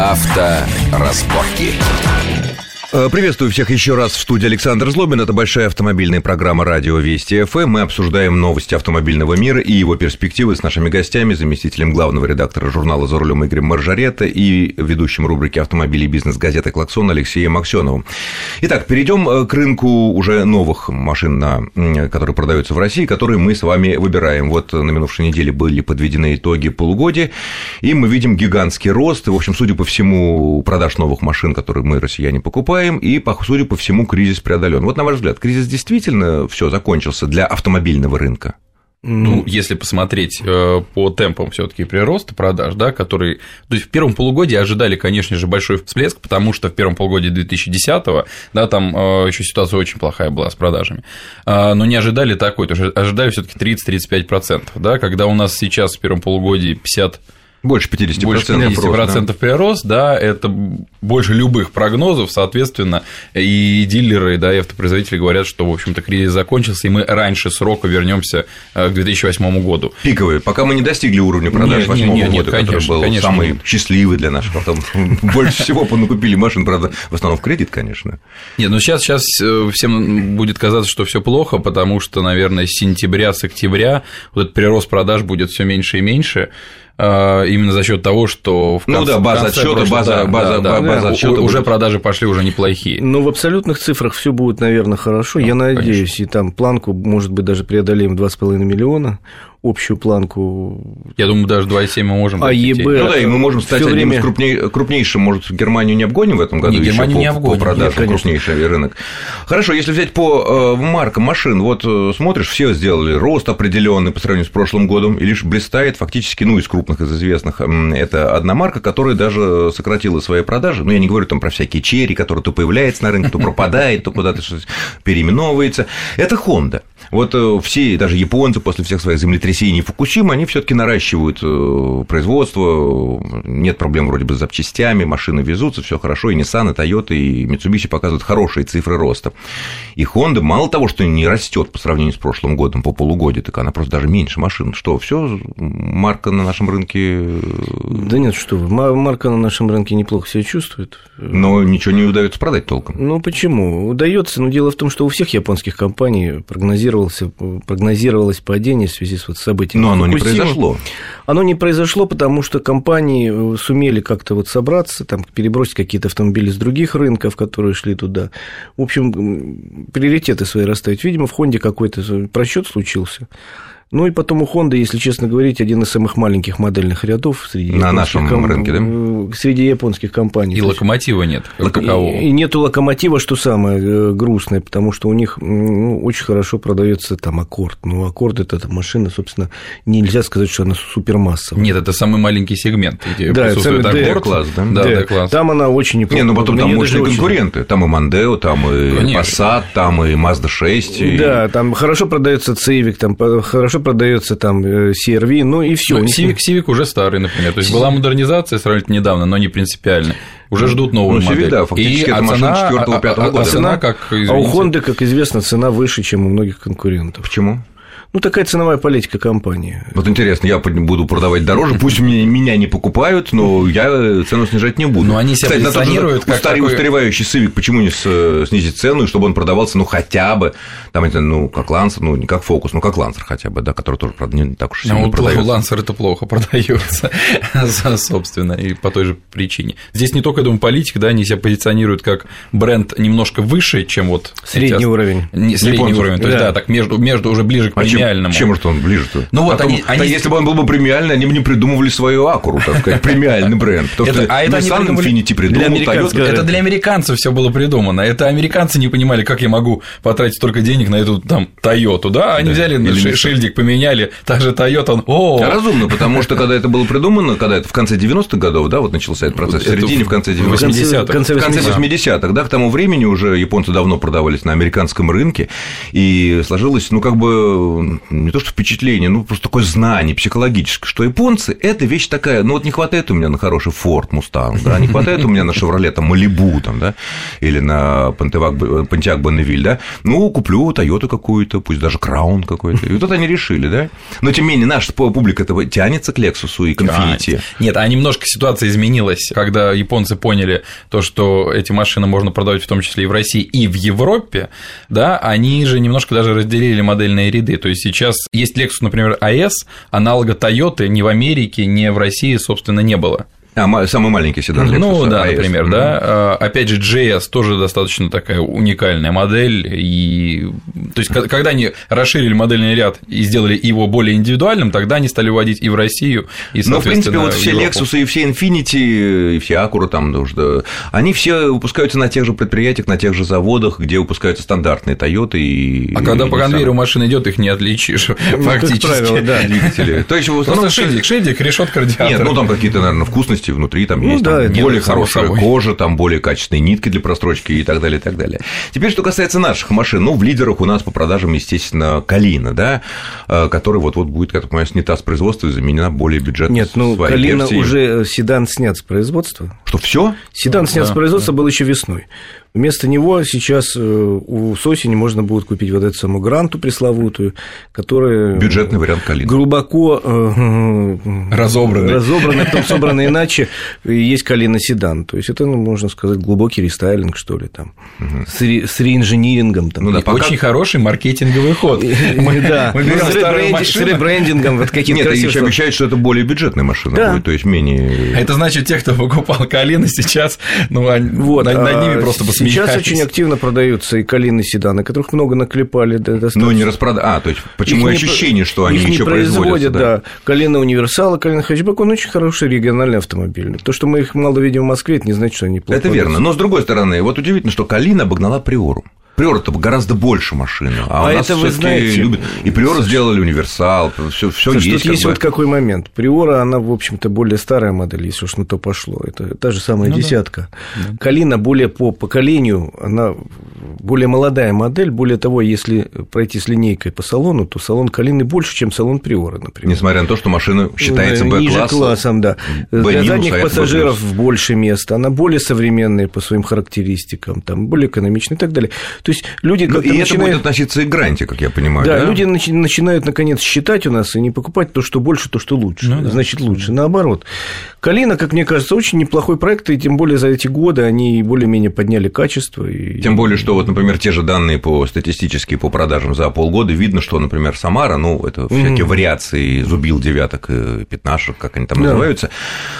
Авторазборки. Э, Приветствую всех еще раз в студии Александр Злобин. Это большая автомобильная программа «Радио Вести ФМ». Мы обсуждаем новости автомобильного мира и его перспективы с нашими гостями, заместителем главного редактора журнала «За рулем» Игорем Маржарета и ведущим рубрики «Автомобили и бизнес» газеты «Клаксон» Алексеем Аксеновым. Итак, перейдем э, к рынку уже новых машин, на, которые продаются в России, которые мы с вами выбираем. Вот на минувшей неделе были подведены итоги полугодия, и мы видим гигантский рост. В общем, судя по всему, продаж новых машин, которые мы, россияне, покупаем, и, судя по всему, кризис преодолен. Вот, на ваш взгляд, кризис действительно все закончился для автомобильного рынка? Ну, если посмотреть э, по темпам все-таки прироста продаж, да, который. То есть в первом полугодии ожидали, конечно же, большой всплеск, потому что в первом полугодии 2010-го, да, там э, еще ситуация очень плохая была с продажами. А, но не ожидали такой, то есть ожидали все-таки 30-35%, да, когда у нас сейчас в первом полугодии 50 больше 50%, больше 50% прирост, да. прирост, да, это больше любых прогнозов, соответственно, и дилеры, да, и автопроизводители говорят, что, в общем-то, кризис закончился, и мы раньше срока вернемся э, к 2008 году. Пиковые, пока мы не достигли уровня продаж 2008 года, конечно, который был конечно, самый нет. счастливый для наших автомобилей. Больше всего понакупили машин, правда, в основном в кредит, конечно. Нет, ну сейчас, сейчас э, всем будет казаться, что все плохо, потому что, наверное, с сентября, с октября вот этот прирост продаж будет все меньше и меньше, именно за счет того, что в конце, ну да, база отсчета, база, да, база, да, база, да, отсчета уже будет... продажи пошли уже неплохие. Ну в абсолютных цифрах все будет, наверное, хорошо. Ну, Я надеюсь, конечно. и там планку, может быть, даже преодолеем 2,5 миллиона общую планку. Я думаю, даже 2,7 мы можем. А ЕБ. Ну да, и мы можем стать одним время... из крупней, крупнейшим, может, Германию не обгоним в этом году? Нет, Германию по, не обгоним. По продажам Нет, крупнейший рынок. Хорошо, если взять по э, маркам машин, вот э, смотришь, все сделали рост определенный по сравнению с прошлым годом, и лишь блистает фактически, ну, из крупных, из известных, это одна марка, которая даже сократила свои продажи. Ну, я не говорю там про всякие черри, которые то появляются на рынке, то пропадает, то куда-то что-то переименовывается. Это Honda. Вот э, все, даже японцы после всех своих землетрясений Фукусимы, они все таки наращивают э, производство, нет проблем вроде бы с запчастями, машины везутся, все хорошо, и Nissan, и Toyota, и Mitsubishi показывают хорошие цифры роста. И Honda мало того, что не растет по сравнению с прошлым годом по полугодию, так она просто даже меньше машин. Что, все марка на нашем рынке... Э, да нет, что вы, марка на нашем рынке неплохо себя чувствует. Но ничего не удается продать толком. Ну почему? Удается, но дело в том, что у всех японских компаний прогнозировали прогнозировался, прогнозировалось падение в связи с вот событиями. Но оно не произошло. Оно не произошло, потому что компании э, сумели как-то вот собраться, там, перебросить какие-то автомобили с других рынков, которые шли туда. В общем, приоритеты свои расставить. Видимо, в Хонде какой-то просчет случился. Ну и потом у Honda, если честно говорить, один из самых маленьких модельных рядов среди на нашем ком... рынке, да? Э, среди японских компаний. И локомотива нет. И, и нету локомотива, что самое э, грустное, потому что у них ну, очень хорошо продается там аккорд. Ну, аккорд это, это машина, собственно, нельзя сказать, что она супермассовая. Нет, это самый маленький сегмент, где да, присутствует аккорд. класс да? Да, класс Там она очень неплохо. Не, ну потом там мощные конкуренты. Очень... Там и Мандео, там и Конечно. Passat, там и Mazda 6. И... Да, там хорошо продается Civic, там хорошо продается там CRV, ну и все. Ну, Civic, Civic уже старый, например. То есть была модернизация сравнительно недавно, но не принципиально. Уже ждут новую ну, модель. Да, фактически и, это а машина 4-5 а, а, года. А цена, как, извините. а у Honda, как известно, цена выше, чем у многих конкурентов. Почему? Ну, такая ценовая политика компании. Вот интересно, я буду продавать дороже, пусть меня не покупают, но я цену снижать не буду. Но они себя Кстати, позиционируют как устаревающий, такой... устаревающий Civic, почему не снизить цену, чтобы он продавался, ну, хотя бы, там, это, ну, как Лансер, ну, не как Фокус, ну, как Лансер хотя бы, да, который тоже, правда, не так уж сильно ну, продается. Лансер это плохо продается, собственно, и по той же причине. Здесь не только, я думаю, политика, да, они себя позиционируют как бренд немножко выше, чем вот... Средний уровень. Средний уровень, то есть, да, так между, между уже ближе к а премиальному. Чем же он ближе-то? Ну вот они, они... Если бы он был бы премиальный, они бы не придумывали свою Акуру, так сказать, премиальный бренд. Потому что а Nissan Infiniti придумал, Toyota... Это для американцев все было придумано. Это американцы не понимали, как я могу потратить столько денег на эту там Toyota, да? Они взяли шильдик, поменяли, та же Toyota, он, о Разумно, потому что когда это было придумано, когда это в конце 90-х годов, да, вот начался этот процесс, в середине, в конце 90-х. В конце 80-х, да, к тому времени уже японцы давно продавались на американском рынке, и сложилось, ну, как бы не то что впечатление, ну просто такое знание психологическое, что японцы – это вещь такая, ну вот не хватает у меня на хороший Ford Mustang, да, не хватает у меня на Chevrolet там Malibu, там, да, или на Pontiac Bonneville, да, ну, куплю Toyota какую-то, пусть даже Crown какой-то, и вот это они решили, да, но тем не менее наша публика этого тянется к Lexus и к Infiniti. Нет, а немножко ситуация изменилась, когда японцы поняли то, что эти машины можно продавать в том числе и в России, и в Европе, да, они же немножко даже разделили модельные ряды. То есть сейчас есть Lexus, например, AS, аналога Toyota ни в Америке, ни в России, собственно, не было. А, самый маленький седан Lexus. Ну да, AS. например, mm-hmm. да. А, опять же, JS тоже достаточно такая уникальная модель. И... То есть, когда они расширили модельный ряд и сделали его более индивидуальным, тогда они стали вводить и в Россию, и, Но, в принципе, вот все Lexus и все Infinity, и все Acura там, да, они все выпускаются на тех же предприятиях, на тех же заводах, где выпускаются стандартные Toyota и А когда по конвейеру машина идет, их не отличишь ну, фактически. правило, да, двигатели. То есть, в основном шильдик, шильдик, решетка радиатора. Нет, ну там какие-то, наверное, вкусности прочности внутри, там ну, есть да, там, более хорошая собой. кожа, там более качественные нитки для прострочки и так далее, и так далее. Теперь, что касается наших машин, ну, в лидерах у нас по продажам, естественно, Калина, да, э, который вот-вот будет, как я понимаю, снята с производства и заменена более бюджетной Нет, ну, Калина версией. уже седан снят с производства. Что, все? Седан снят да, с производства да. был еще весной. Вместо него сейчас э, у с осени можно будет купить вот эту самую гранту пресловутую, которая... Бюджетный вариант калины. Глубоко э, разобранный. Разобранный, потом собранный иначе. Есть калина седан. То есть это, ну, можно сказать, глубокий рестайлинг, что ли, там, угу. с, ре, с реинжинирингом. Там. Ну, да, пока... Очень хороший маркетинговый ход. Мы, да. Мы берем машину. С ребрендингом. Вот Нет, они еще обещают, что это более бюджетная машина будет, то есть менее... Это значит, те, кто покупал калины сейчас, ну, над ними а просто Сейчас очень активно продаются и калины седаны, которых много наклепали. Да, Но не распродают. А, то есть почему их ощущение, не, что они еще производят? Да. да. Калина универсала, калина хэтчбэк, он очень хороший региональный автомобиль. То, что мы их мало видим в Москве, это не значит, что они плохо. Это верно. Но с другой стороны, вот удивительно, что Калина обогнала Приору. Приора-то гораздо больше машины, а, а у нас это вы знаете, любят. И Приора сделали универсал, все, все есть. Тут есть бы. вот какой момент. Приора, она, в общем-то, более старая модель, если уж на то пошло. Это та же самая ну, десятка. Да. Калина более по поколению, она более молодая модель. Более того, если пройти с линейкой по салону, то салон Калины больше, чем салон Приора, например. Несмотря на то, что машина считается Б-классом. Ниже классом, да. Для задних а пассажиров больше места, она более современная по своим характеристикам, там, более экономичная и так далее. То есть люди как-то И начинают... это будет относиться и к гранте, как я понимаю. Да, да? люди начинают наконец считать у нас и не покупать то, что больше, то, что лучше. Ну, да. Значит, лучше. Наоборот. Калина, как мне кажется, очень неплохой проект, и тем более за эти годы они более-менее подняли качество. И... Тем более, что вот, например, те же данные по статистические по продажам за полгода, видно, что, например, Самара, ну, это всякие mm-hmm. вариации зубил девяток, пятнашек, как они там да. называются,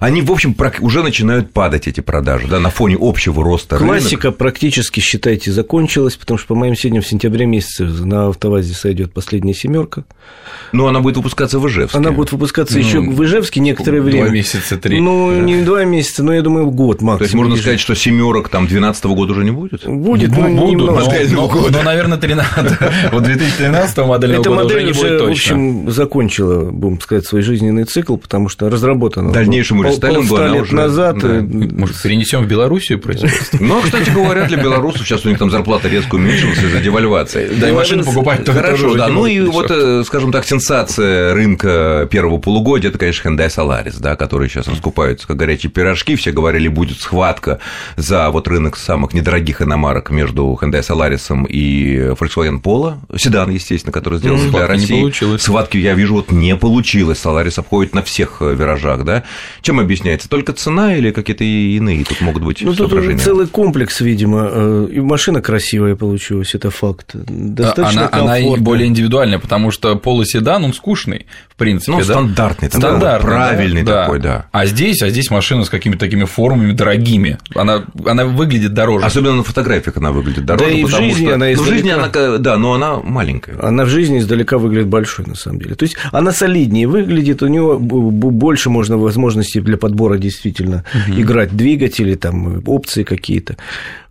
они, в общем, уже начинают падать эти продажи, да, на фоне общего роста Классика рынок. практически, считайте, закончилась закончилась, потому что, по моим сведениям, в сентябре месяце на автовазе сойдет последняя семерка. Но она будет выпускаться в Ижевске. Она будет выпускаться ну, еще в Ижевске некоторое время. Два месяца, три. Ну, да. не два месяца, но я думаю, год максимум. То есть можно сказать, что семерок там 12 года уже не будет? Будет, но будут, но, но, но, наверное, 13 вот 2013 модельного Эта года модель уже не будет точно. в общем, закончила, будем сказать, свой жизненный цикл, потому что разработана. Дальнейшему рестайлингу она лет уже... назад. Да. Э, Может, перенесем в Белоруссию производство? Ну, кстати говоря, для белорусов сейчас у них там зарплата резко уменьшилась из-за девальвации. Да, и машину покупать тоже Хорошо, да. Ну и вот, э, скажем так, сенсация рынка первого полугодия это, конечно, Hyundai Solaris, да, который сейчас раскупаются как горячие пирожки. Все говорили, будет схватка за вот рынок самых недорогих иномарок между Hyundai Solaris и Volkswagen Polo, седан, естественно, который сделан для России. Схватки, я вижу, вот не получилось. Solaris обходит на всех э, виражах, да. Чем объясняется? Только цена или какие-то иные тут могут быть ну, тут целый комплекс, видимо. Э, и машина красивая получилась, это факт. Достаточно она, она более индивидуальная, потому что полоседан, он скучный, в принципе. Ну, да? стандартный, стандартный правильный да, такой, да. А здесь, а здесь машина с какими-то такими формами дорогими. Она, она выглядит дороже. Особенно на фотографиях она выглядит дороже. Да и в жизни что... она издалека... Ну, в жизни она, да, но она маленькая. Она в жизни издалека выглядит большой, на самом деле. То есть она солиднее выглядит, у нее больше можно возможностей для подбора действительно угу. играть двигатели, там, опции какие-то.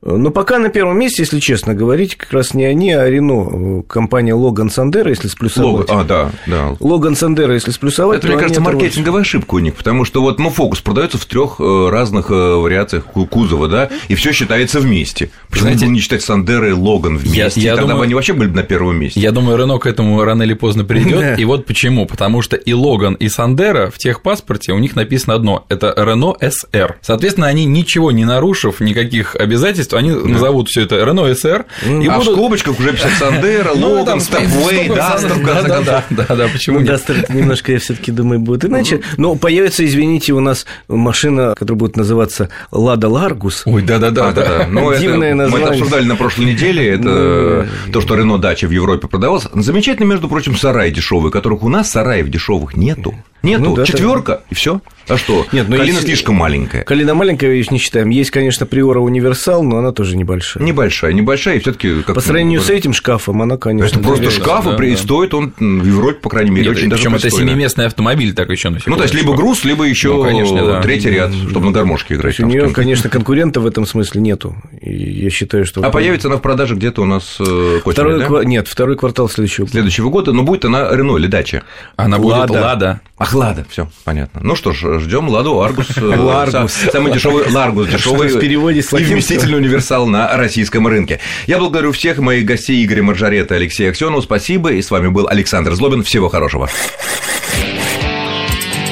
Но пока на первом месте, если честно, честно говорить, как раз не они, а Рено. Компания Логан Сандеро, если сплюсовать. Логан, а, да, да. Логан Сандеро, если сплюсовать. Это, мне кажется, маркетинговая ошибка у них, потому что вот, ну, фокус продается в трех э, разных э, вариациях кузова, да, и все считается вместе. Почему Знаете, не считать Сандеро и Логан вместе? Я, я Тогда думаю, бы они вообще были бы на первом месте. Я думаю, Рено к этому рано или поздно придет. И вот почему. Потому что и Логан, и Сандеро в техпаспорте у них написано одно: это Рено SR. Соответственно, они ничего не нарушив, никаких обязательств, они назовут все это Рено SR. И а будут... в скобочках уже писать Сандеро, ну, Логан, Степвей, Дастер, в конце концов. Да, да, почему ну, Дастер немножко, я все таки думаю, будет иначе. Но появится, извините, у нас машина, которая будет называться Лада Ларгус. Ой, да-да-да. да. Ну, Дивное название. Мы это обсуждали на прошлой неделе. Это ну, то, что Рено Дачия в Европе продавалась. Замечательный, между прочим, сарай дешевый, которых у нас сараев дешевых нету. Нету. Ну, да, четверка, да. и все. А что? Нет, ну Калина есть... слишком маленькая. Калина маленькая, вещь не считаем. Есть, конечно, Приора Универсал, но она тоже небольшая. Небольшая, небольшая, и все-таки. По сравнению с этим шкафом, она, конечно. Это просто шкаф, да, и да. стоит он в Европе, по крайней мере, Нет, очень Причем это семиместный автомобиль, так еще на Ну, то есть либо груз, либо еще ну, конечно, да. третий ряд, чтобы на гармошке играть. У нее, конечно, конкурента в этом смысле нету. И я считаю, что. А появится она в продаже где-то у нас э, второй, да? Нет, второй квартал следующего. Следующего года, но будет она Рено или Дачия. Она будет Лада. Ах, Лада, все, понятно. Ну что ж, ждем Ладу Аргус. Э, Ларгус. Самый дешевый Ларгус, дешевый в переводе и вместительный универсал на российском рынке. Я благодарю всех моих гостей Игоря Моржаретто и Алексея Аксенова. Спасибо. И с вами был Александр Злобин. Всего хорошего.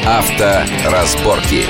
Авторазборки.